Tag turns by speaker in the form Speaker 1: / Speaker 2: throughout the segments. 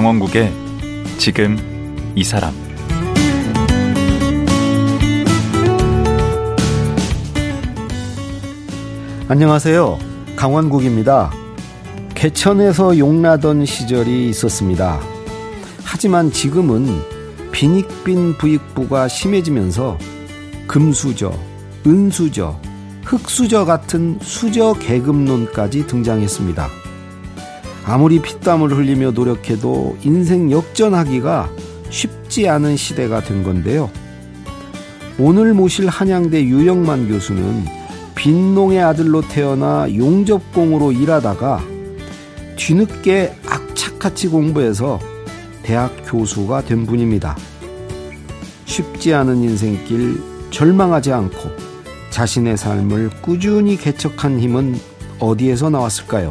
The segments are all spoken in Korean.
Speaker 1: 강원국의 지금 이 사람
Speaker 2: 안녕하세요. 강원국입니다. 개천에서 용나던 시절이 있었습니다. 하지만 지금은 빈익빈 부익부가 심해지면서 금수저, 은수저, 흑수저 같은 수저 계급론까지 등장했습니다. 아무리 피땀을 흘리며 노력해도 인생 역전하기가 쉽지 않은 시대가 된 건데요. 오늘 모실 한양대 유영만 교수는 빈농의 아들로 태어나 용접공으로 일하다가 뒤늦게 악착같이 공부해서 대학 교수가 된 분입니다. 쉽지 않은 인생길 절망하지 않고 자신의 삶을 꾸준히 개척한 힘은 어디에서 나왔을까요?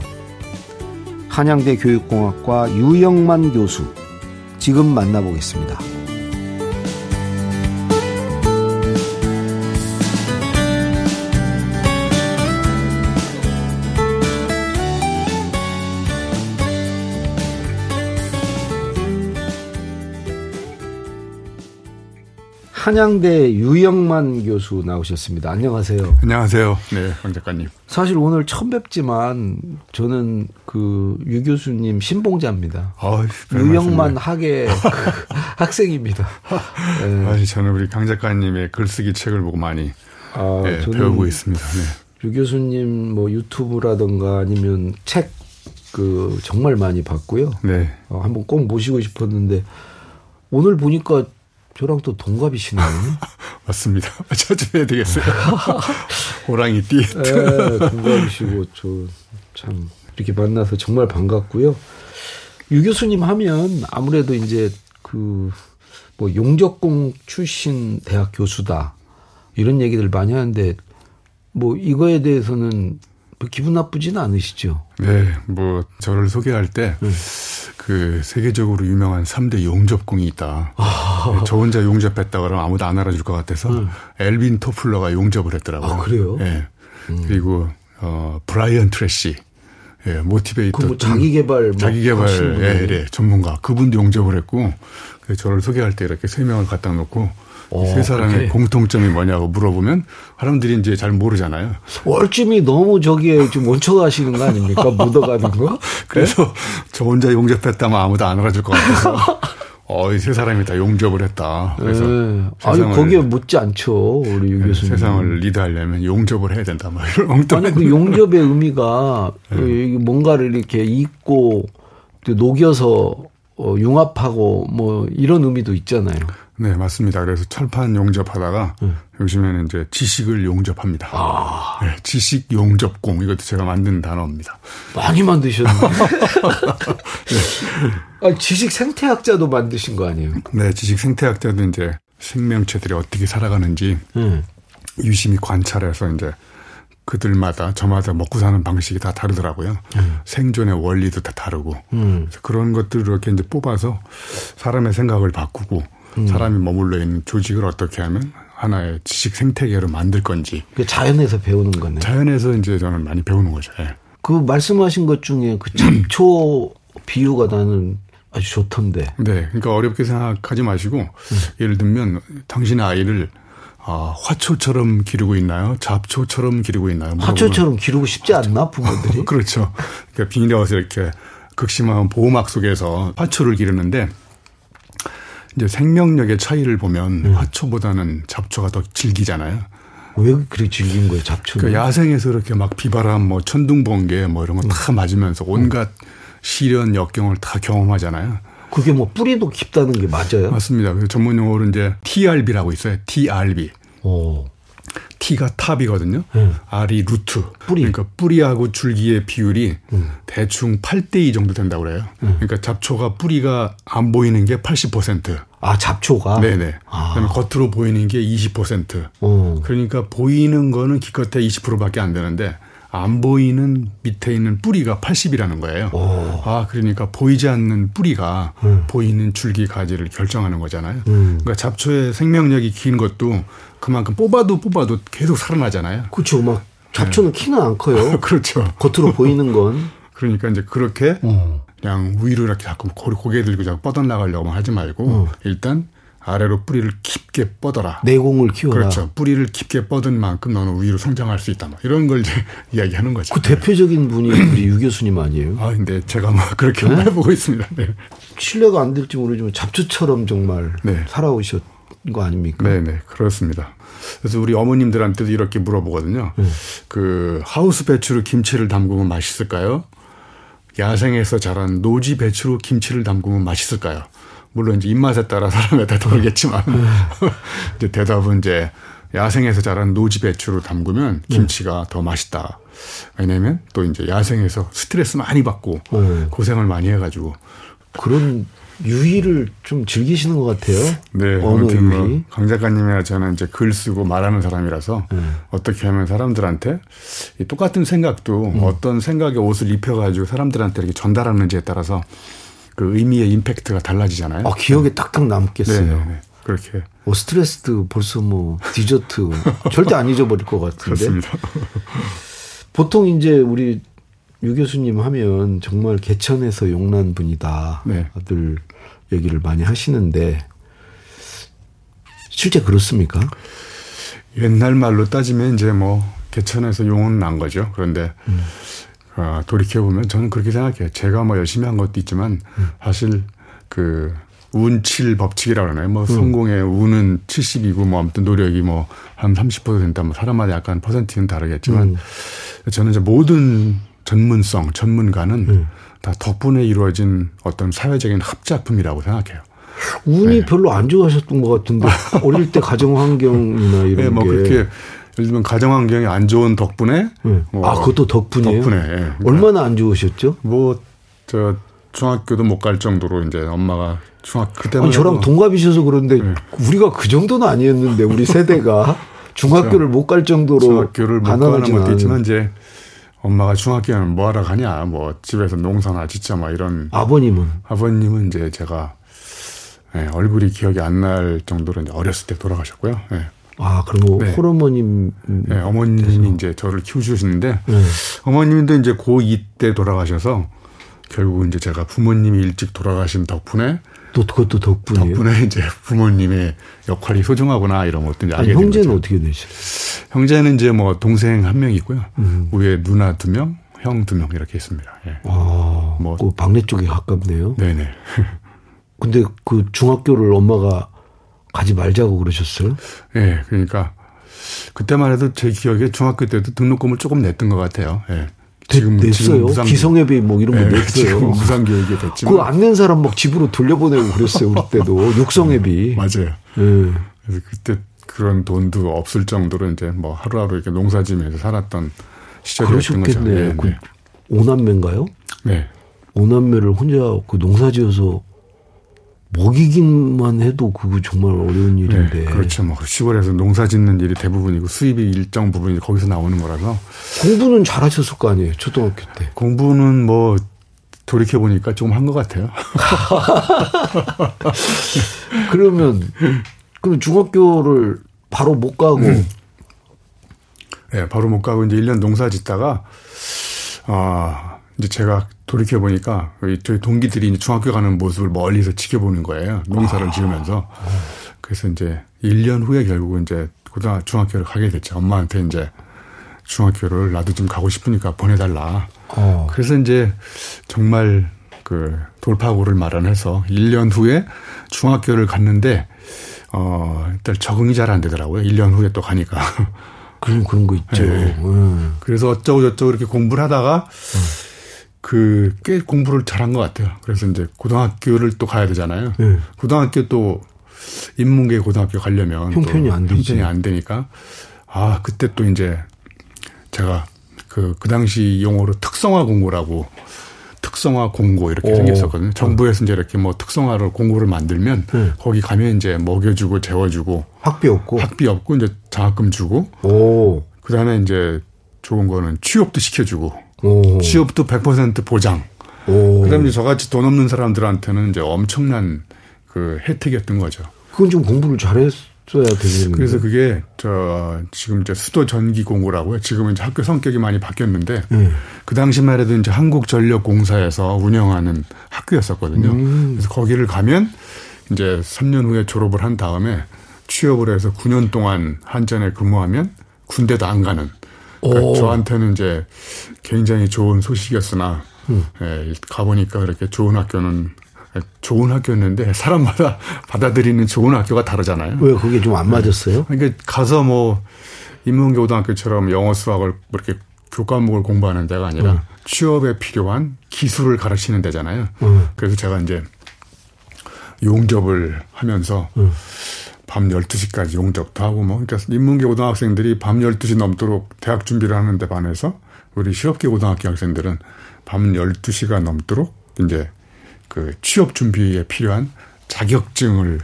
Speaker 2: 한양대 교육공학과 유영만 교수 지금 만나보겠습니다. 한양대 유영만 교수 나오셨습니다. 안녕하세요.
Speaker 3: 안녕하세요. 네, 황 작가님.
Speaker 2: 사실 오늘 처음 뵙지만 저는 그 유 교수님 신봉자입니다.
Speaker 3: 어이,
Speaker 2: 유영만 학의 그 학생입니다.
Speaker 3: 네. 아니, 저는 우리 강 작가님의 글쓰기 책을 보고 많이 아, 네, 배우고 있습니다. 네.
Speaker 2: 유 교수님 뭐 유튜브라든가 아니면 책 그 정말 많이 봤고요. 네. 어, 한번 꼭 모시고 싶었는데 오늘 보니까 저랑 또 동갑이시네요.
Speaker 3: 맞습니다. 자주 해야 되겠어요. 호랑이 띠.
Speaker 2: 네, 동갑이시고 저 참 이렇게 만나서 정말 반갑고요. 유 교수님 하면 아무래도 이제 그 뭐 용접공 출신 대학 교수다 이런 얘기들 많이 하는데 뭐 이거에 대해서는 뭐 기분 나쁘지는 않으시죠?
Speaker 3: 네, 뭐 저를 소개할 때. 네. 그 세계적으로 유명한 3대 용접공이 있다. 아. 저 혼자 용접했다 그러면 아무도 안 알아줄 것 같아서 음. 엘빈 토플러가 용접을 했더라고요.
Speaker 2: 아, 그래요?
Speaker 3: 예. 네. 음. 그리고 어 브라이언 트레이시 예, motivator.
Speaker 2: 뭐 자기 개발,
Speaker 3: 자기 개발, 예, 예, 전문가. 그분도 용접을 했고, 그래서 저를 소개할 때 이렇게 세 명을 갖다 놓고, 오, 어, 세 사람의 그렇게. 공통점이 뭐냐고 물어보면 사람들이 이제 잘 모르잖아요.
Speaker 2: 월쯤이 너무 저기에 좀 얹혀가시는 거 아닙니까? 묻어가는 거?
Speaker 3: 그래서 네? 저 혼자 용접했다면 아무도 안 알아줄 것 같아서. 어, 이 세 사람이 다 용접을 했다. 그래서
Speaker 2: 네. 아니 거기에 묻지 않죠 우리 유 네, 교수님.
Speaker 3: 세상을 리드하려면 용접을 해야 된다. 막 이런
Speaker 2: 아니 그 용접의 의미가 네. 그 뭔가를 이렇게 잊고 녹여서 어, 융합하고 뭐 이런 의미도 있잖아요.
Speaker 3: 네, 맞습니다. 그래서 철판 용접하다가 음. 요즘에는 이제 지식을 용접합니다. 아. 네, 지식 용접공 이것도 제가 만든 단어입니다.
Speaker 2: 많이 만드셨네. 네. 아, 지식 생태학자도 만드신 거 아니에요?
Speaker 3: 네, 지식 생태학자도 이제 생명체들이 어떻게 살아가는지 음. 유심히 관찰해서 이제 그들마다 저마다 먹고 사는 방식이 다 다르더라고요. 음. 생존의 원리도 다 다르고 음. 그런 것들을 이렇게 이제 뽑아서 사람의 생각을 바꾸고 음. 사람이 머물러 있는 조직을 어떻게 하면 하나의 지식 생태계로 만들 건지.
Speaker 2: 그 자연에서 배우는 거네.
Speaker 3: 자연에서 이제 저는 많이 배우는 거죠. 예.
Speaker 2: 그 말씀하신 것 중에 그 잡초 비유가 나는 아주 좋던데.
Speaker 3: 네. 그러니까 어렵게 생각하지 마시고 음. 예를 들면 당신의 아이를 아, 화초처럼 기르고 있나요? 잡초처럼 기르고 있나요?
Speaker 2: 화초처럼 기르고 싶지 않나 부모들이?
Speaker 3: 그렇죠. 그러니까 비닐에 와서 이렇게 극심한 보호막 속에서 화초를 기르는데 이제 생명력의 차이를 보면 음. 화초보다는 잡초가 더 질기잖아요.
Speaker 2: 왜 그렇게 질긴 거예요, 잡초는?
Speaker 3: 그러니까 야생에서 이렇게 막 비바람, 뭐 천둥 번개 뭐 이런 거다 음. 맞으면서 온갖 시련, 역경을 다 경험하잖아요.
Speaker 2: 그게 뭐 뿌리도 깊다는 게 맞아요?
Speaker 3: 맞습니다. 그 전문 용어로 이제 TRB라고 있어요. TRB. 오. T가 탑이거든요. 음. R이 루트. 뿌리. 그러니까 뿌리하고 줄기의 비율이 음. 대충 8대 2 정도 된다고 그래요. 음. 그러니까 잡초가 뿌리가 안 보이는 게 80%.
Speaker 2: 아, 잡초가?
Speaker 3: 네네. 아. 그다음에 겉으로 보이는 게 20%. 오. 그러니까 보이는 거는 기껏해 20%밖에 안 되는데 안 보이는 밑에 있는 뿌리가 80이라는 거예요. 오. 아, 그러니까 보이지 않는 뿌리가 음. 보이는 줄기 가지를 결정하는 거잖아요. 음. 그러니까 잡초의 생명력이 긴 것도 그만큼 뽑아도 뽑아도 계속 살아나잖아요.
Speaker 2: 그렇죠. 막 잡초는 네. 키는 안 커요.
Speaker 3: 그렇죠.
Speaker 2: 겉으로 보이는 건.
Speaker 3: 그러니까 이제 그렇게 어. 그냥 위로 이렇게 자꾸 고개 들고 자꾸 뻗어나가려고 하지 말고 어. 일단 아래로 뿌리를 깊게 뻗어라.
Speaker 2: 내공을 키워라.
Speaker 3: 그렇죠. 뿌리를 깊게 뻗은 만큼 너는 위로 성장할 수 있다. 뭐 이런 걸 이제 이야기하는 거죠.
Speaker 2: 그 대표적인 분이 우리 유 교수님 아니에요?
Speaker 3: 아, 근데 제가 뭐 그렇게 네? 해보고 있습니다. 네.
Speaker 2: 신뢰가 안 될지 모르지만 잡초처럼 정말 네. 살아오셨 거 아닙니까?
Speaker 3: 네, 네, 그렇습니다. 그래서 우리 어머님들한테도 이렇게 물어보거든요. 네. 그 하우스 배추로 김치를 담그면 맛있을까요? 야생에서 자란 노지 배추로 김치를 담그면 맛있을까요? 물론 이제 입맛에 따라 사람에 따라 다르겠지만 네. 이제 대답은 이제 야생에서 자란 노지 배추로 담그면 네. 김치가 네. 더 맛있다. 왜냐면 또 이제 야생에서 스트레스 많이 받고 네. 고생을 많이 해가지고
Speaker 2: 그런 유희를 좀 즐기시는 것 같아요.
Speaker 3: 네, 아무튼 뭐 강 작가님이나 저는 이제 글 쓰고 말하는 사람이라서 네. 어떻게 하면 사람들한테 똑같은 생각도 음. 어떤 생각의 옷을 입혀가지고 사람들한테 이렇게 전달하는지에 따라서 그 의미의 임팩트가 달라지잖아요.
Speaker 2: 아, 기억에 딱딱 남겠어요. 네, 네, 네.
Speaker 3: 그렇게.
Speaker 2: 뭐 스트레스도 벌써 뭐 디저트 절대 안 잊어버릴 것 같은데.
Speaker 3: 그렇습니다.
Speaker 2: 보통 이제 우리 유 교수님 하면 정말 개천에서 용난 분이다. 네. 들 얘기를 많이 하시는데 실제 그렇습니까?
Speaker 3: 옛날 말로 따지면 이제 뭐 개천에서 용은 난 거죠. 그런데 음. 어, 돌이켜 보면 저는 그렇게 생각해요. 제가 뭐 열심히 한 것도 있지만 음. 사실 그 운칠 법칙이라 그러나요? 뭐 음. 성공의 운은 70이고 뭐 아무튼 노력이 뭐 한 30% 된다. 뭐 사람마다 약간 퍼센트는 다르겠지만 음. 저는 이제 모든 전문성, 전문가는 음. 다 덕분에 이루어진 어떤 사회적인 합작품이라고 생각해요.
Speaker 2: 운이 네. 별로 안 좋아하셨던 것 같은데 어릴 때 가정 환경이나 이런 네,
Speaker 3: 뭐 게. 그렇게 예를 들면 가정 환경이 안 좋은 덕분에
Speaker 2: 네. 뭐 아 그것도 덕분이에요. 덕분에 예. 그러니까 얼마나 안 좋으셨죠?
Speaker 3: 뭐저 중학교도 못 갈 정도로 이제 엄마가 중학 그때
Speaker 2: 아니 저랑 동갑이셔서 그런데 네. 우리가 그 정도는 아니었는데 우리 세대가 중학교를 못 갈 정도로
Speaker 3: 중학교를 못 가는 것도 있지만 이제 엄마가 중학교는 뭐 하러 가냐, 뭐 집에서 농사나 짓자, 막 이런.
Speaker 2: 아버님은?
Speaker 3: 아버님은 이제 제가 네, 얼굴이 기억이 안 날 정도로 이제 어렸을 때 돌아가셨고요. 네.
Speaker 2: 아, 그럼 네. 홀어머님.
Speaker 3: 네, 어머님이 이제 저를 키우셨는데, 네. 어머님도 이제 고2 때 돌아가셔서 결국 이제 제가 부모님이 일찍 돌아가신 덕분에
Speaker 2: 또 그것도 덕분이에요.
Speaker 3: 덕분에 이제 부모님의 역할이 소중하구나 이런 것도 이제
Speaker 2: 알게 형제는 거죠. 어떻게 되시요
Speaker 3: 형제는 이제 뭐 동생 한 명 있고요. 음. 위에 누나 두 명, 형 두 명 이렇게 있습니다. 예.
Speaker 2: 아, 뭐 그 박내 쪽에 가깝네요.
Speaker 3: 네네.
Speaker 2: 근데 그 중학교를 엄마가 가지 말자고 그러셨어요?
Speaker 3: 예, 네, 그러니까 그때만 해도 제 기억에 중학교 때도 등록금을 조금 냈던 것 같아요. 예.
Speaker 2: 지금 냈어요. 지금 기성예비 뭐 이런 거 네, 냈어요.
Speaker 3: 무상 교육이 됐지만
Speaker 2: 그 안 낸 사람 막 집으로 돌려보내고 그랬어요. 우리 때도 육성예비.
Speaker 3: 맞아요. 네. 그래서 그때 그런 돈도 없을 정도로 이제 뭐 하루하루 이렇게 농사지면서 살았던 시절이었던 거죠. 네,
Speaker 2: 그 네. 오남매인가요?
Speaker 3: 네.
Speaker 2: 오남매를 혼자 그 농사지어서 먹이기만 해도 그거 정말 어려운 네, 일인데.
Speaker 3: 네, 그렇죠. 뭐 시골에서 농사 짓는 일이 대부분이고 수입이 일정 부분이 거기서 나오는 거라서.
Speaker 2: 공부는 잘하셨을 거 아니에요, 초등학교 때.
Speaker 3: 공부는 뭐 돌이켜 보니까 조금 한 것 같아요.
Speaker 2: 그러면 그럼 중학교를 바로 못 가고. 음.
Speaker 3: 네, 바로 못 가고 이제 1년 농사 짓다가 아 이제 제가 돌이켜 보니까 저희 동기들이 중학교 가는 모습을 멀리서 지켜보는 거예요. 농사를 아. 지으면서. 그래서 이제 1년 후에 결국은 이제 고등 중학교를 가게 됐죠. 엄마한테 이제 중학교를 나도 좀 가고 싶으니까 보내달라. 어. 그래서 이제 정말 그 돌파구를 마련해서 1년 후에 중학교를 갔는데 어 일단 적응이 잘 안 되더라고요. 1년 후에 또 가니까.
Speaker 2: 그런 그런 거 있죠. 네.
Speaker 3: 음. 그래서 어쩌고 저쩌고 이렇게 공부를 하다가 음. 그 꽤 공부를 잘한 것 같아요. 그래서 이제 고등학교를 또 가야 되잖아요. 네. 고등학교 또 인문계 고등학교 가려면
Speaker 2: 형편이 안 되지.
Speaker 3: 형편이 안 되니까 아 그때 또 이제 제가 그그 그 당시 용어로 특성화 공고라고 특성화 공고 이렇게 오. 생겼었거든요. 정부에서 이제 이렇게 뭐 특성화를 공고를 만들면 네. 거기 가면 이제 먹여주고 재워주고
Speaker 2: 학비 없고
Speaker 3: 학비 없고 이제 장학금 주고
Speaker 2: 오.
Speaker 3: 그다음에 이제 좋은 거는 취업도 시켜주고 오. 취업도 100% 보장. 오. 그다음에 저같이 돈 없는 사람들한테는 이제 엄청난 그 혜택이었던 거죠.
Speaker 2: 그건 좀 공부를 잘했을 써야 되는.
Speaker 3: 그래서 그게 저 지금 이제 수도 전기 공고라고요. 지금은 이제 학교 성격이 많이 바뀌었는데 네. 그 당시만 해도 이제 한국전력공사에서 운영하는 학교였었거든요. 음. 그래서 거기를 가면 이제 3년 후에 졸업을 한 다음에 취업을 해서 9년 동안 한전에 근무하면 군대도 안 가는. 그러니까 저한테는 이제 굉장히 좋은 소식이었으나 음. 예, 가보니까 그렇게 좋은 학교는 좋은 학교였는데 사람마다 받아들이는 좋은 학교가 다르잖아요.
Speaker 2: 왜 그게 좀 안 맞았어요?
Speaker 3: 그러니까 가서 뭐 인문계 고등학교처럼 영어 수학을 이렇게 교과목을 공부하는 데가 아니라 음. 취업에 필요한 기술을 가르치는 데잖아요. 음. 그래서 제가 이제 용접을 하면서 음. 밤 12시까지 용접도 하고 뭐 그러니까 인문계 고등학생들이 밤 12시 넘도록 대학 준비를 하는데 반해서 우리 실업계 고등학교 학생들은 밤 12시가 넘도록 이제 그 취업 준비에 필요한 자격증을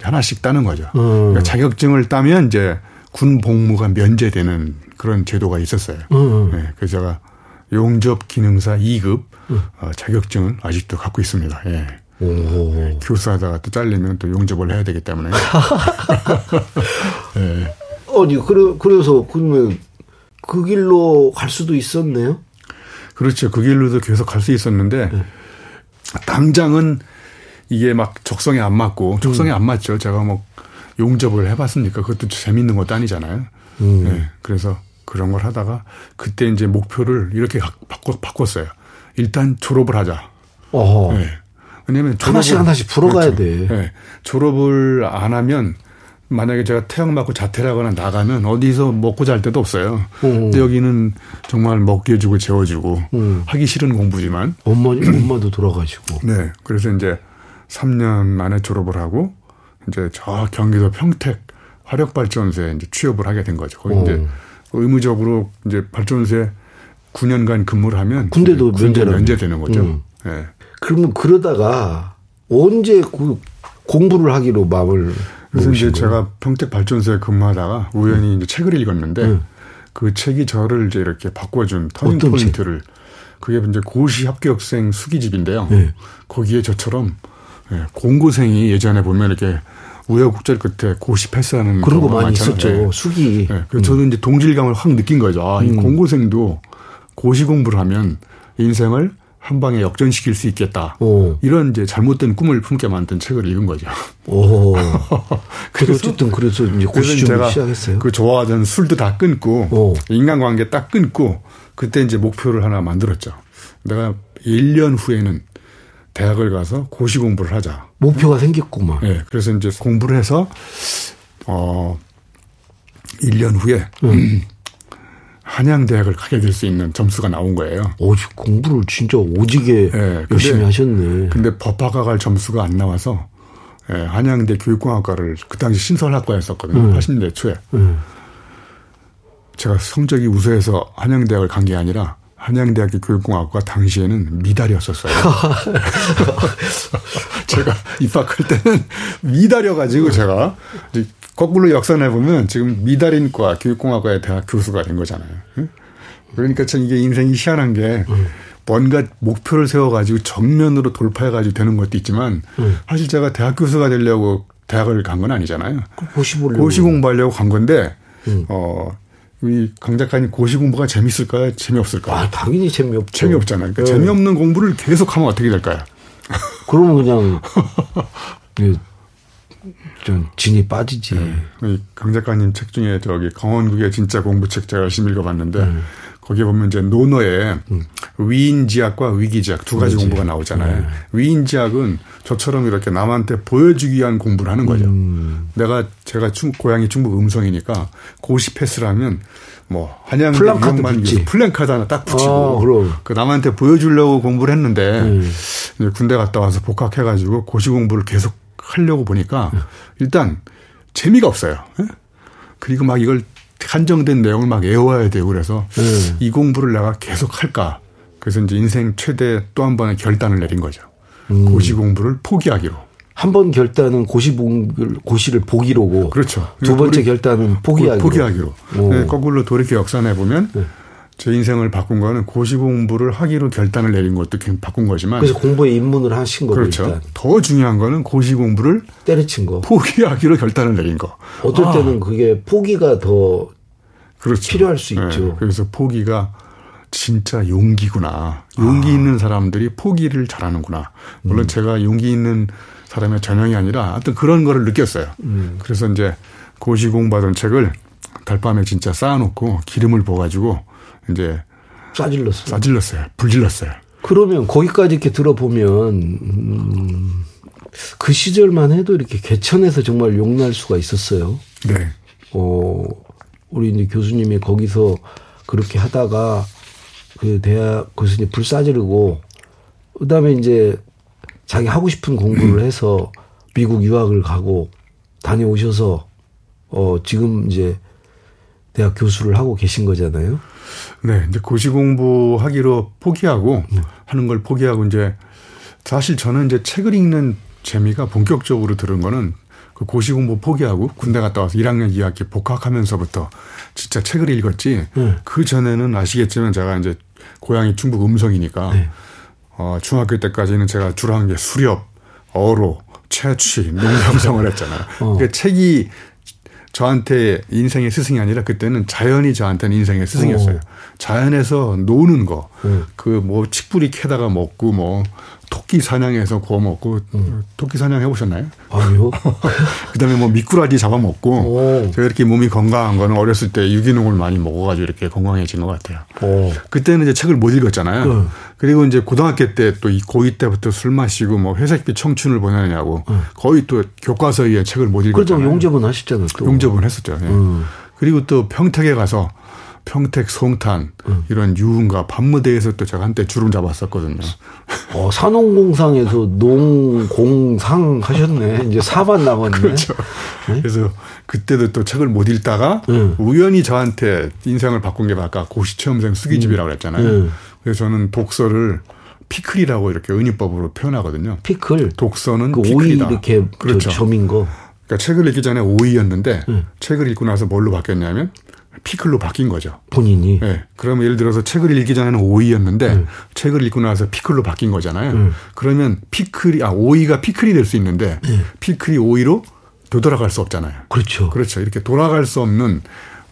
Speaker 3: 하나씩 따는 거죠. 음. 그러니까 자격증을 따면 이제 군 복무가 면제되는 그런 제도가 있었어요. 음. 네, 그래서 제가 용접 기능사 2급 음. 어, 자격증을 아직도 갖고 있습니다. 예. 오. 교수하다가 또 잘리면 또 용접을 해야 되기 때문에.
Speaker 2: 네. 아니, 그래, 그래서, 그러면 그 길로 갈 수도 있었네요?
Speaker 3: 그렇죠. 그 길로도 계속 갈 수 있었는데, 네. 당장은 이게 막 적성에 안 맞고, 적성에 음. 안 맞죠. 제가 뭐 용접을 해봤으니까 그것도 재밌는 것도 아니잖아요. 음. 네. 그래서 그런 걸 하다가 그때 이제 목표를 이렇게 바꿨, 바꿨어요. 일단 졸업을 하자. 어허. 네.
Speaker 2: 왜냐면 하 하나씩 하나씩 풀어가야 그렇죠. 돼. 네.
Speaker 3: 졸업을 안 하면 만약에 제가 태양 맞고 자퇴하거나 나가면 어디서 먹고 잘 데도 없어요. 오. 근데 여기는 정말 먹여주고 재워주고 오. 하기 싫은 공부지만
Speaker 2: 엄마 엄마도 돌아가시고.
Speaker 3: 네. 그래서 이제 3년 만에 졸업을 하고 이제 저 경기도 평택 화력 발전소에 이제 취업을 하게 된 거죠. 거기 오. 이제 의무적으로 이제 발전소에 9년간 근무를 하면
Speaker 2: 군대도
Speaker 3: 면제되는 거죠. 음. 네.
Speaker 2: 그러면 그러다가 언제 그 공부를 하기로 마음을
Speaker 3: 그래서 이제 제가 평택 발전소에 근무하다가 우연히 음. 이제 책을 읽었는데 음. 그 책이 저를 이제 이렇게 바꿔준 터닝 포인트를 그게 이제 고시 합격생 수기집인데요. 네. 거기에 저처럼 예, 공고생이 예전에 보면 이렇게 우여곡절 끝에 고시 패스하는
Speaker 2: 그런 거 많이 많잖아요. 있었죠. 네. 수기.
Speaker 3: 네. 그래서 음. 저는 이제 동질감을 확 느낀 거죠. 아, 이 음. 공고생도 고시 공부를 하면 인생을 한 방에 역전시킬 수 있겠다. 오. 이런 이제 잘못된 꿈을 품게 만든 책을 읽은 거죠. 오.
Speaker 2: 그래서 어쨌든 그래서 이제 고시 제가 시작했어요.
Speaker 3: 그 좋아하던 술도 다 끊고 오. 인간관계 딱 끊고 그때 이제 목표를 하나 만들었죠. 내가 1년 후에는 대학을 가서 고시 공부를 하자.
Speaker 2: 목표가 응? 생겼구만.
Speaker 3: 네. 그래서 이제 공부를 해서 어 1년 후에 음. 한양대학을 가게 될 수 있는 점수가 나온 거예요.
Speaker 2: 오, 공부를 진짜 오지게 네, 열심히 하셨네.
Speaker 3: 근데 법학과 갈 점수가 안 나와서 예, 한양대 교육공학과를 그 당시 신설학과였었거든요. 음. 80년대 초에. 음. 제가 성적이 우수해서 한양대학을 간 게 아니라 한양대학교 교육공학과 당시에는 미달이었었어요. 제가 입학할 때는 미달이어가지고 제가 거꾸로 역산해 보면 지금 미달인과 교육공학과의 대학 교수가 된 거잖아요. 그러니까 참 이게 인생이 희한한 게 뭔가 목표를 세워가지고 정면으로 돌파해가지고 되는 것도 있지만 사실 제가 대학 교수가 되려고 대학을 간 건 아니잖아요.
Speaker 2: 고시.
Speaker 3: 고시 공부하려고 간 건데, 음. 어, 이강 작가님 고시 공부가 재밌을까요? 재미없을까요?
Speaker 2: 아, 당연히 재미없죠.
Speaker 3: 재미없잖아요. 그러니까 네. 재미없는 공부를 계속 하면 어떻게 될까요?
Speaker 2: 그러면 그냥 좀 진이 빠지지.
Speaker 3: 네. 강 작가님 책 중에 저기 강원국의 진짜 공부책 제가 열심히 읽어봤는데 음. 거기에 보면 이제 논어에 음. 위인지학과 위기지학 두 가지. 공부가 나오잖아요. 네. 위인지학은 저처럼 이렇게 남한테 보여주기 위한 공부를 하는 거죠. 음. 내가 제가 충, 고향이 충북 음성이니까 고시 패스라면 뭐 한양대
Speaker 2: 플랜카드
Speaker 3: 플랜카드 하나 딱 붙이고 아, 그 남한테 보여주려고 공부를 했는데 음. 군대 갔다 와서 복학해가지고 고시 공부를 계속 하려고 보니까 일단 재미가 없어요. 예? 그리고 막 이걸 한정된 내용을 막 외워야 되고 그래서 네. 이 공부를 내가 계속 할까. 그래서 이제 인생 최대 또 한 번의 결단을 내린 거죠. 음. 고시 공부를 포기하기로.
Speaker 2: 한 번 결단은 고시 공부를 고시를 보기로고.
Speaker 3: 그렇죠.
Speaker 2: 두 번째 결단은 포기하기로.
Speaker 3: 포기하기로. 네, 거꾸로 돌이켜 역산해 보면 네. 제 인생을 바꾼 거는 고시 공부를 하기로 결단을 내린 것도 바꾼 거지만
Speaker 2: 그래서 공부에 입문을 하신 거죠.
Speaker 3: 그렇죠.
Speaker 2: 일단.
Speaker 3: 더 중요한 거는 고시 공부를
Speaker 2: 때려친 거.
Speaker 3: 포기하기로 결단을 내린 거.
Speaker 2: 어떨 아. 때는 그게 포기가 더 그렇죠. 필요할 수 네. 있죠.
Speaker 3: 그래서 포기가 진짜 용기구나. 용기 아. 있는 사람들이 포기를 잘하는구나. 물론 음. 제가 용기 있는 사람의 전형이 아니라 하여튼 그런 거를 느꼈어요. 음. 그래서 이제 고시 공부하던 책을 달밤에 진짜 쌓아놓고 기름을 부어가지고 이제
Speaker 2: 싸질렀어요.
Speaker 3: 싸질렀어요. 불질렀어요.
Speaker 2: 그러면 거기까지 이렇게 들어보면 음, 그 시절만 해도 이렇게 개천에서 정말 용날 수가 있었어요.
Speaker 3: 네.
Speaker 2: 어, 우리 이제 교수님이 거기서 그렇게 하다가 그 대학 교수님 불 싸지르고 그다음에 이제 자기 하고 싶은 공부를 해서 미국 유학을 가고 다녀오셔서 어 지금 이제 대학 교수를 하고 계신 거잖아요.
Speaker 3: 네, 이제 고시 공부하기로 포기하고 네. 하는 걸 포기하고 이제 사실 저는 이제 책을 읽는 재미가 본격적으로 들은 거는 그 고시 공부 포기하고 군대 갔다 와서 1학년 2학기 복학하면서부터 진짜 책을 읽었지. 네. 그 전에는 아시겠지만 제가 이제 고향이 충북 음성이니까 네. 어, 중학교 때까지는 제가 주로 한 게 수렵, 어로, 채취, 농경성을 했잖아요. 어. 그러니까 책이 저한테 인생의 스승이 아니라 그때는 자연이 저한테는 인생의 스승이었어요. 오. 자연에서 노는 거, 음. 그뭐 칡뿌리 캐다가 먹고 뭐 토끼 사냥해서 구워 먹고 음. 토끼 사냥 해보셨나요?
Speaker 2: 아니요.
Speaker 3: 그다음에 뭐 미꾸라지 잡아먹고 오. 제가 이렇게 몸이 건강한 거는 어렸을 때 유기농을 많이 먹어가지고 이렇게 건강해진 것 같아요. 오. 그때는 이제 책을 못 읽었잖아요. 음. 그리고 이제 고등학교 때 또 고2 때부터 술 마시고 뭐 회색빛 청춘을 보내느냐고 음. 거의 또 교과서에 책을 못 읽었잖아요.
Speaker 2: 그래도 용접은 하셨잖아요. 또.
Speaker 3: 용접은 했었죠. 예. 음. 그리고 또 평택에 가서 평택, 송탄 음. 이런 유흥가 밤무대에서 또 제가 한때 주름 잡았었거든요.
Speaker 2: 어, 산업공상에서 농공상 하셨네. 이제 사반 남았네.
Speaker 3: 그렇죠. 네? 그래서 그때도 또 책을 못 읽다가 음. 우연히 저한테 인생을 바꾼 게 아까 고시체험생 수기집이라고 그랬잖아요. 음. 그래서 저는 독서를 피클이라고 이렇게 은유법으로 표현하거든요.
Speaker 2: 피클.
Speaker 3: 독서는 그 피클이다.
Speaker 2: 오이 이렇게 그렇죠. 점인 거.
Speaker 3: 그러니까 책을 읽기 전에 오이였는데 음. 책을 읽고 나서 뭘로 바뀌었냐면 피클로 바뀐 거죠.
Speaker 2: 본인이.
Speaker 3: 네. 그러면 예를 들어서 책을 읽기 전에는 오이였는데 음. 책을 읽고 나서 피클로 바뀐 거잖아요. 음. 그러면 피클이 아 오이가 피클이 될 수 있는데 음. 피클이 오이로 되돌아갈 수 없잖아요.
Speaker 2: 그렇죠.
Speaker 3: 그렇죠. 이렇게 돌아갈 수 없는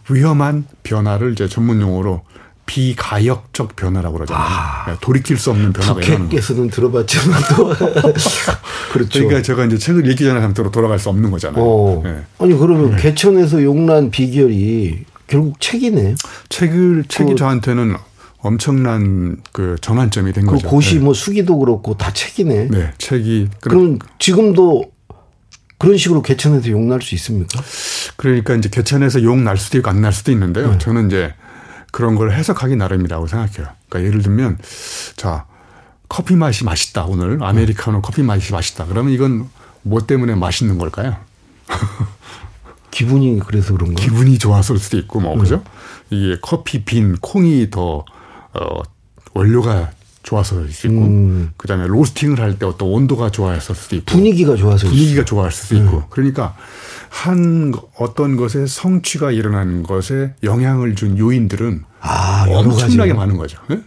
Speaker 3: 위험한 변화를 이제 전문 용어로 비가역적 변화라고 그러잖아요. 아, 네, 돌이킬 수 없는 변화가
Speaker 2: 일어나는 께서는 들어봤지만 또
Speaker 3: 그렇죠. 그러니까 제가 이제 책을 읽기 전에 상태로 돌아갈 수 없는 거잖아요. 어.
Speaker 2: 네. 아니 그러면 네. 개천에서 용난 비결이 결국 책이네.
Speaker 3: 책을 책이 그, 저한테는 엄청난 그 전환점이 된 그 거죠.
Speaker 2: 고시 네. 뭐 수기도 그렇고 다 책이네.
Speaker 3: 네, 책이.
Speaker 2: 그럼 지금도 그런 식으로 개천에서 욕날수 있습니까?
Speaker 3: 그러니까 이제 개천에서 욕날 수도 있고 안 날 수도 있는데요. 네. 저는 이제 그런 걸 해석하기 나름이라고 생각해요. 그러니까 예를 들면 자 커피 맛이 맛있다 오늘 아메리카노 커피 맛이 맛있다. 그러면 이건 뭐 때문에 맛있는 걸까요?
Speaker 2: 기분이 그래서 그런가?
Speaker 3: 기분이 좋았을 수도 있고 뭐 그죠? 네. 이게 커피 빈 콩이 더 어, 원료가 좋아서일 수도 있고 음. 그다음에 로스팅을 할 때 어떤 온도가 좋아했을 수도 있고
Speaker 2: 분위기가 좋아서
Speaker 3: 분위기가 좋아할 수도 있고 음. 그러니까 한 어떤 것에 성취가 일어난 것에 영향을 준 요인들은 아, 엄청나게 많은 거죠. 네?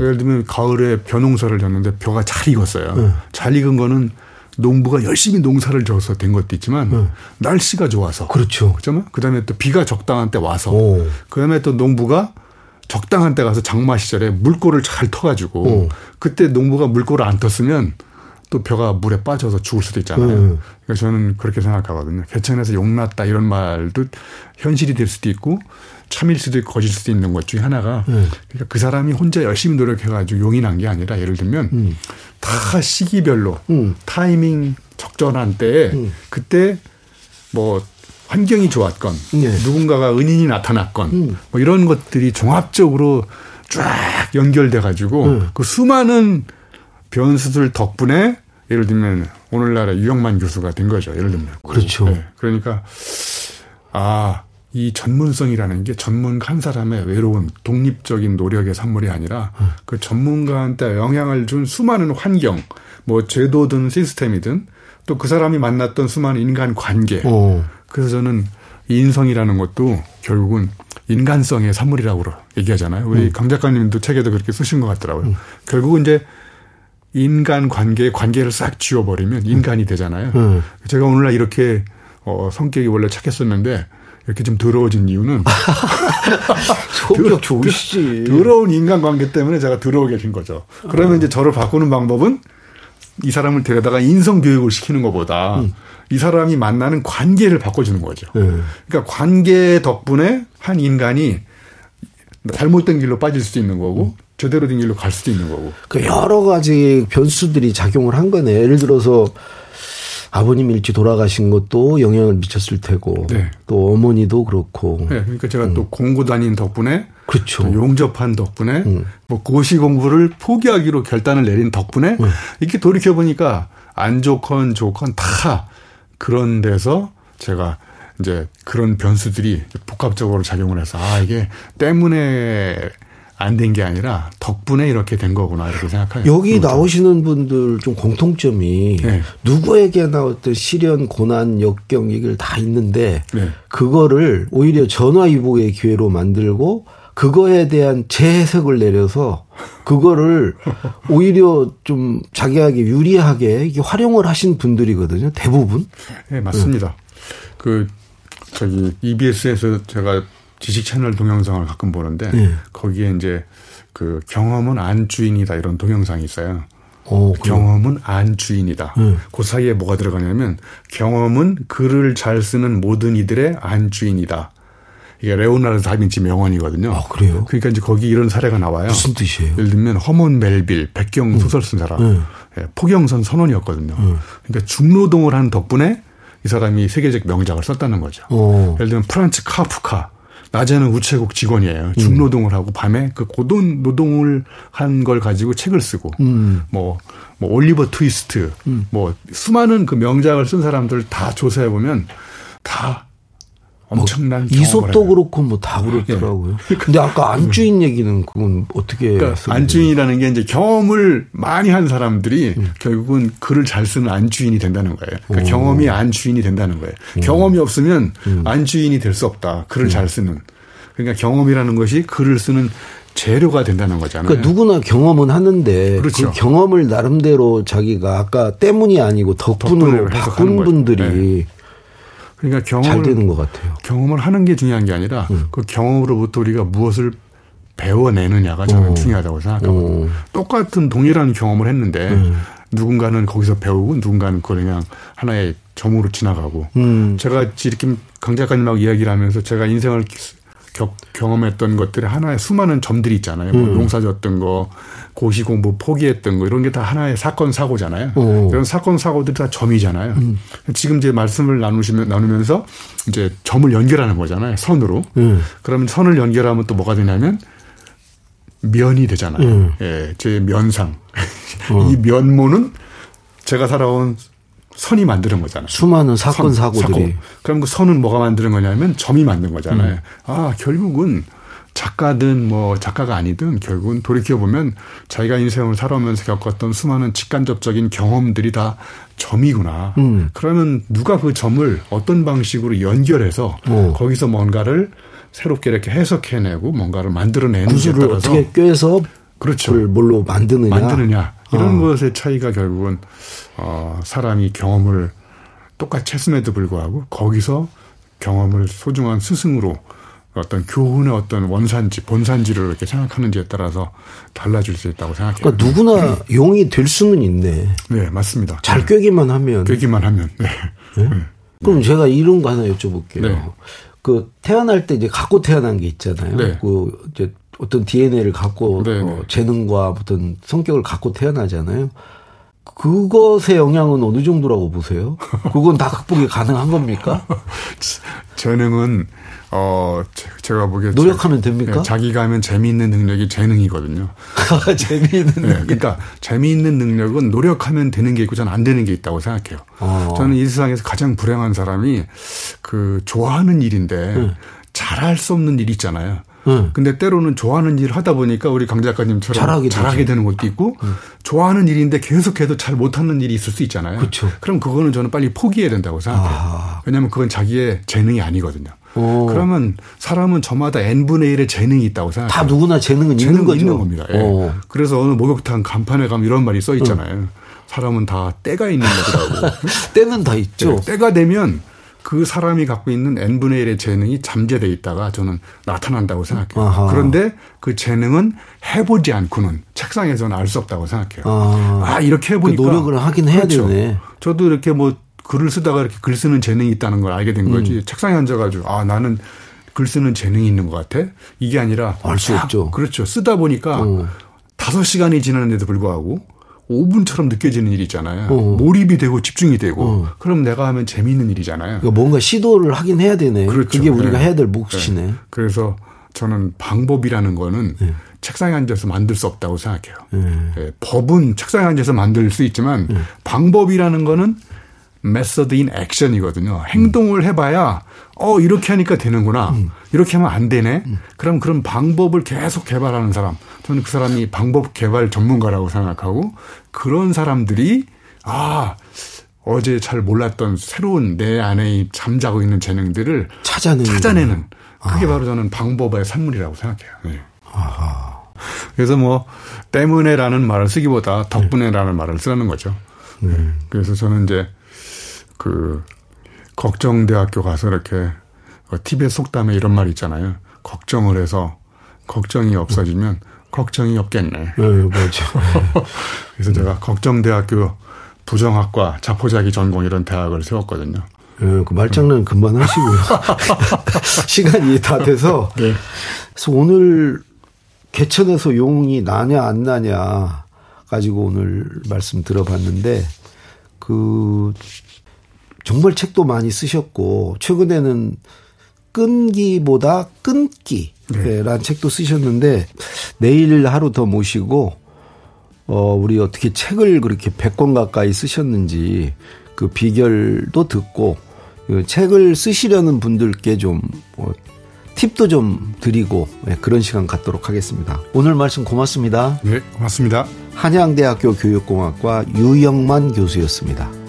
Speaker 3: 예를 들면 가을에 벼농사를 졌는데 벼가 잘 익었어요. 네. 잘 익은 거는 농부가 열심히 농사를 져서 된 것도 있지만 네. 날씨가 좋아서
Speaker 2: 그렇죠.
Speaker 3: 그죠? 그다음에 또 비가 적당한 때 와서 오. 그다음에 또 농부가 적당한 때 가서 장마 시절에 물꼬를 잘 터가지고 오. 그때 농부가 물꼬를 안 텄으면 또 벼가 물에 빠져서 죽을 수도 있잖아요. 음. 그래서 저는 그렇게 생각하거든요. 개천에서 용났다 이런 말도 현실이 될 수도 있고 참일 수도 있고 거짓 수도 있는 것 중에 하나가 음. 그러니까 그 사람이 혼자 열심히 노력해가지고 용이 난 게 아니라 예를 들면 음. 다 시기별로 음. 타이밍 적절한 때에 음. 그때 뭐 환경이 좋았건 네. 누군가가 은인이 나타났건 음. 뭐 이런 것들이 종합적으로 쫙 연결돼 가지고 음. 그 수많은 변수들 덕분에 예를 들면 오늘날의 유영만 교수가 된 거죠. 예를 들면.
Speaker 2: 그렇죠. 네.
Speaker 3: 그러니까 아, 이 전문성이라는 게 전문가 한 사람의 외로운 독립적인 노력의 산물이 아니라 음. 그 전문가한테 영향을 준 수많은 환경, 뭐 제도든 시스템이든 또 그 사람이 만났던 수많은 인간 관계. 오. 그래서 저는 인성이라는 것도 결국은 인간성의 산물이라고 얘기하잖아요. 우리 음. 강 작가님도 책에도 그렇게 쓰신 것 같더라고요. 음. 결국은 이제 인간 관계 관계를 싹 지워버리면 인간이 되잖아요. 음. 제가 오늘날 이렇게 어, 성격이 원래 착했었는데 이렇게 좀 더러워진 이유는
Speaker 2: 성격 좋으시지.
Speaker 3: 더러운 인간관계 때문에 제가 더러워게 된 거죠. 그러면 어. 이제 저를 바꾸는 방법은 이 사람을 데려다가 인성 교육을 시키는 것보다 음. 이 사람이 만나는 관계를 바꿔주는 거죠. 음. 그러니까 관계 덕분에 한 인간이 잘못된 길로 빠질 수도 있는 거고 음. 제대로 된 길로 갈 수도 있는 거고.
Speaker 2: 그 여러 가지 변수들이 작용을 한 거네. 예를 들어서 아버님 일찍 돌아가신 것도 영향을 미쳤을 테고 네. 또 어머니도 그렇고.
Speaker 3: 네, 그러니까 제가 음. 또 공부 다닌 덕분에
Speaker 2: 그렇죠.
Speaker 3: 용접한 덕분에 음. 뭐 고시 공부를 포기하기로 결단을 내린 덕분에 음. 이렇게 돌이켜 보니까 안 좋건 좋건 다 그런 데서 제가 이제 그런 변수들이 복합적으로 작용을 해서 아 이게 때문에 안 된 게 아니라 덕분에 이렇게 된 거구나 이렇게 생각해요.
Speaker 2: 여기 그렇죠. 나오시는 분들 좀 공통점이 네. 누구에게나 어떤 시련, 고난, 역경 얘기를 다 있는데 네. 그거를 오히려 전화위복의 기회로 만들고 그거에 대한 재해석을 내려서 그거를 오히려 좀 자기에게 유리하게 활용을 하신 분들이거든요. 대부분.
Speaker 3: 네, 맞습니다. 네. 그 저기 EBS에서 제가 지식 채널 동영상을 가끔 보는데 네. 거기에 이제 그 경험은 안 주인이다 이런 동영상이 있어요. 오, 경험은 안 주인이다. 네. 그 사이에 뭐가 들어가냐면 경험은 글을 잘 쓰는 모든 이들의 안 주인이다. 이게 레오나르도 다빈치 명언이거든요.
Speaker 2: 아, 그래요?
Speaker 3: 그러니까 이제 거기 이런 사례가 나와요.
Speaker 2: 무슨 뜻이에요?
Speaker 3: 예를 들면 허먼 멜빌, 백경 소설 쓴 사람, 음. 예, 포경선 선원이었거든요. 음. 그러니까 중노동을 한 덕분에 이 사람이 세계적 명작을 썼다는 거죠. 오. 예를 들면 프란츠 카프카, 낮에는 우체국 직원이에요. 중노동을 하고 밤에 그 고된 노동을 한 걸 가지고 책을 쓰고 음. 뭐, 뭐 올리버 트위스트 음. 뭐 수많은 그 명작을 쓴 사람들 다 조사해 보면 다 엄청난 뭐
Speaker 2: 이솝도 그렇고 뭐 다 그렇더라고요. 예. 근데 아까 안주인 얘기는 그건 어떻게
Speaker 3: 그러니까 안주인이라는 게 이제 경험을 많이 한 사람들이 음. 결국은 글을 잘 쓰는 안주인이 된다는 거예요. 그러니까 경험이 안주인이 된다는 거예요. 음. 경험이 없으면 음. 안주인이 될 수 없다. 글을 음. 잘 쓰는. 그러니까 경험이라는 것이 글을 쓰는 재료가 된다는 거잖아요.
Speaker 2: 그러니까 누구나 경험은 하는데 그렇죠. 그 경험을 나름대로 자기가 아까 때문이 아니고 덕분으로 바꾼 분들이 네. 그러니까 경험을 잘 되는 것 같아요.
Speaker 3: 경험을 하는 게 중요한 게 아니라 음. 그 경험으로부터 우리가 무엇을 배워내느냐가 저는 오. 중요하다고 생각하거든요. 오. 똑같은 동일한 경험을 했는데 음. 누군가는 거기서 배우고 누군가는 그걸 그냥 하나의 점으로 지나가고 음. 제가 이렇게 강 작가님하고 이야기를 하면서 제가 인생을 격, 경험했던 것들이 하나의 수많은 점들이 있잖아요. 뭐 음. 농사 졌던 거, 고시 공부 포기했던 거 이런 게 다 하나의 사건 사고잖아요. 오. 이런 사건 사고들이 다 점이잖아요. 음. 지금 이제 말씀을 나누시면 나누면서 이제 점을 연결하는 거잖아요. 선으로. 음. 그러면 선을 연결하면 또 뭐가 되냐면 면이 되잖아요. 음. 예, 제 면상. 어. 이 면모는 제가 살아온 선이 만드는 거잖아요.
Speaker 2: 수많은 사건 선, 사고들이. 사고.
Speaker 3: 그럼 그 선은 뭐가 만드는 거냐면 점이 만든 거잖아요. 음. 아 결국은 작가든 뭐 작가가 아니든 결국은 돌이켜 보면 자기가 인생을 살아오면서 겪었던 수많은 직간접적인 경험들이 다 점이구나. 음. 그러면 누가 그 점을 어떤 방식으로 연결해서 오. 어. 거기서 뭔가를 새롭게 이렇게 해석해내고 뭔가를 만들어내는지에 따라서
Speaker 2: 어떻게 꿰서 그렇죠. 뭘로 만드느냐.
Speaker 3: 만드느냐. 이런 어. 것의 차이가 결국은 어 사람이 경험을 똑같이 했음에도 불구하고 거기서 경험을 소중한 스승으로 어떤 교훈의 어떤 원산지, 본산지를 이렇게 생각하는지에 따라서 달라질 수 있다고 생각해요.
Speaker 2: 그러니까 누구나 용이 될 수는 있네.
Speaker 3: 네, 맞습니다.
Speaker 2: 잘 네. 꿰기만 하면.
Speaker 3: 꿰기만 하면. 네. 네?
Speaker 2: 네. 그럼 제가 이런 거 하나 여쭤볼게요. 네. 그 태어날 때 이제 갖고 태어난 게 있잖아요. 네. 그 이제 어떤 DNA를 갖고 네, 어, 네. 재능과 어떤 성격을 갖고 태어나잖아요. 그것의 영향은 어느 정도라고 보세요? 그건 다 극복이 가능한 겁니까?
Speaker 3: 재능은 어 제가 보기에
Speaker 2: 노력하면 됩니까? 네,
Speaker 3: 자기가 하면 재미있는 능력이 재능이거든요.
Speaker 2: 재미있는 네,
Speaker 3: 능력. 그러니까 재미있는 능력은 노력하면 되는 게 있고 저는 안 되는 게 있다고 생각해요. 어. 저는 이 세상에서 가장 불행한 사람이 그 좋아하는 일인데 네. 잘할 수 없는 일 있잖아요. 응. 근데 때로는 좋아하는 일을 하다 보니까 우리 강 작가님처럼 잘하게, 잘하게 되는 것도 있고 응. 좋아하는 일인데 계속해도 잘 못하는 일이 있을 수 있잖아요.
Speaker 2: 그쵸.
Speaker 3: 그럼 그거는 저는 빨리 포기해야 된다고 생각해요. 아. 왜냐하면 그건 자기의 재능이 아니거든요. 오. 그러면 사람은 저마다 n분의 1의 재능이 있다고 생각해요.
Speaker 2: 다 누구나 재능은 재능 있는 거죠.
Speaker 3: 있는 겁니다. 예. 그래서 어느 목욕탕 간판에 가면 이런 말이 써 있잖아요. 사람은 다 때가 있는 거더라고.
Speaker 2: 때는 다 있죠.
Speaker 3: 네, 때가 되면 그 사람이 갖고 있는 n분의 1의 재능이 잠재돼 있다가 저는 나타난다고 생각해요. 아하. 그런데 그 재능은 해보지 않고는 책상에서는 알 수 없다고 생각해요. 아, 아 이렇게 해보니까.
Speaker 2: 그 노력을 하긴 해야 그렇죠. 되네.
Speaker 3: 저도 이렇게 뭐 글을 쓰다가 이렇게 글 쓰는 재능이 있다는 걸 알게 된 거지. 음. 책상에 앉아가지고 아 나는 글 쓰는 재능이 있는 것 같아. 이게 아니라
Speaker 2: 알 수 없죠.
Speaker 3: 그렇죠. 쓰다 보니까 어. 다섯 어. 시간이 지났는데도 불구하고 5분처럼 느껴지는 일이 있잖아요. 어. 몰입이 되고 집중이 되고 어. 그럼 내가 하면 재미있는 일이잖아요.
Speaker 2: 그러니까 뭔가 시도를 하긴 해야 되네. 그렇죠. 그게 우리가 네. 해야 될 몫이네. 네.
Speaker 3: 그래서 저는 방법이라는 거는 네. 책상에 앉아서 만들 수 없다고 생각해요. 네. 네. 법은 책상에 앉아서 만들 수 있지만 네. 방법이라는 거는 method in action이거든요. 행동을 해봐야 어 이렇게 하니까 되는구나. 음. 이렇게 하면 안 되네. 음. 그럼 그런 방법을 계속 개발하는 사람. 저는 그 사람이 방법 개발 전문가라고 생각하고 그런 사람들이 아 어제 잘 몰랐던 새로운 내 안에 잠자고 있는 재능들을
Speaker 2: 찾아내는,
Speaker 3: 찾아내는. 그게 아. 바로 저는 방법의 산물이라고 생각해요. 네. 아하. 그래서 뭐 때문에라는 말을 쓰기보다 덕분에라는 네. 말을 쓰는 거죠. 네. 그래서 저는 이제 그 걱정대학교 가서 이렇게 TV에 속담에 이런 말 있잖아요. 걱정을 해서 걱정이 없어지면 걱정이 없겠네.
Speaker 2: 네, 맞죠.
Speaker 3: 그래서 제가 걱정대학교 부정학과 자포자기 전공 이런 대학을 세웠거든요.
Speaker 2: 네, 그 말장난 금방 하시고요. 시간이 다 돼서. 네. 그래서 오늘 개천에서 용이 나냐 안 나냐 가지고 오늘 말씀 들어봤는데 그 정말 책도 많이 쓰셨고 최근에는 끈기보다 끊기라는 네. 책도 쓰셨는데 내일 하루 더 모시고 어 우리 어떻게 책을 그렇게 100권 가까이 쓰셨는지 그 비결도 듣고 그 책을 쓰시려는 분들께 좀 뭐 팁도 좀 드리고 네, 그런 시간 갖도록 하겠습니다. 오늘 말씀 고맙습니다.
Speaker 3: 네, 고맙습니다.
Speaker 2: 한양대학교 교육공학과 유영만 교수였습니다.